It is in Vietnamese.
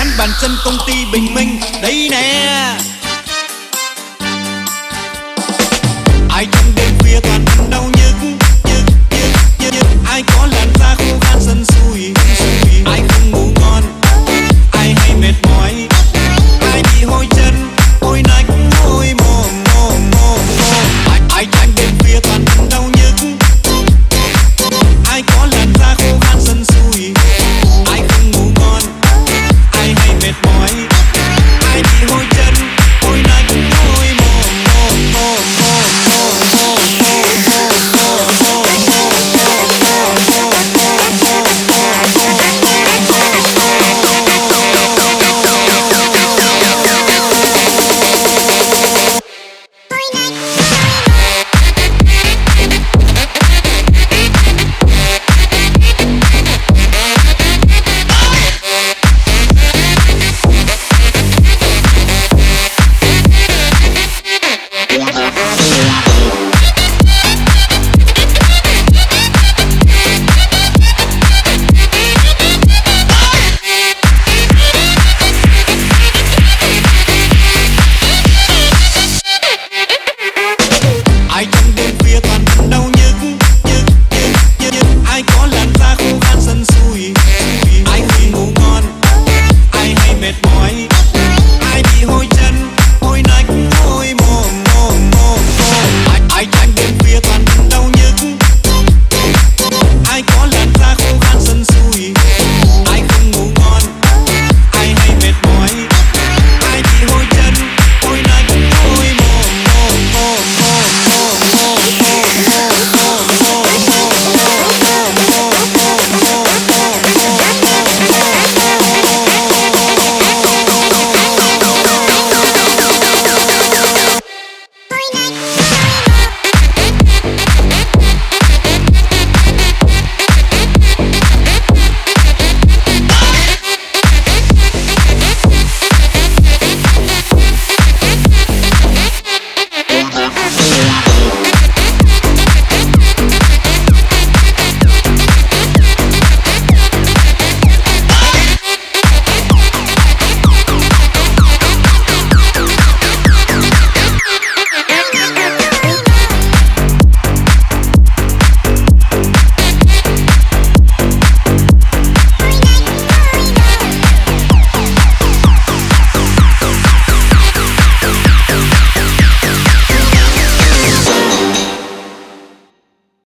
dán bàn chân công ty bình minh. Đấy nè.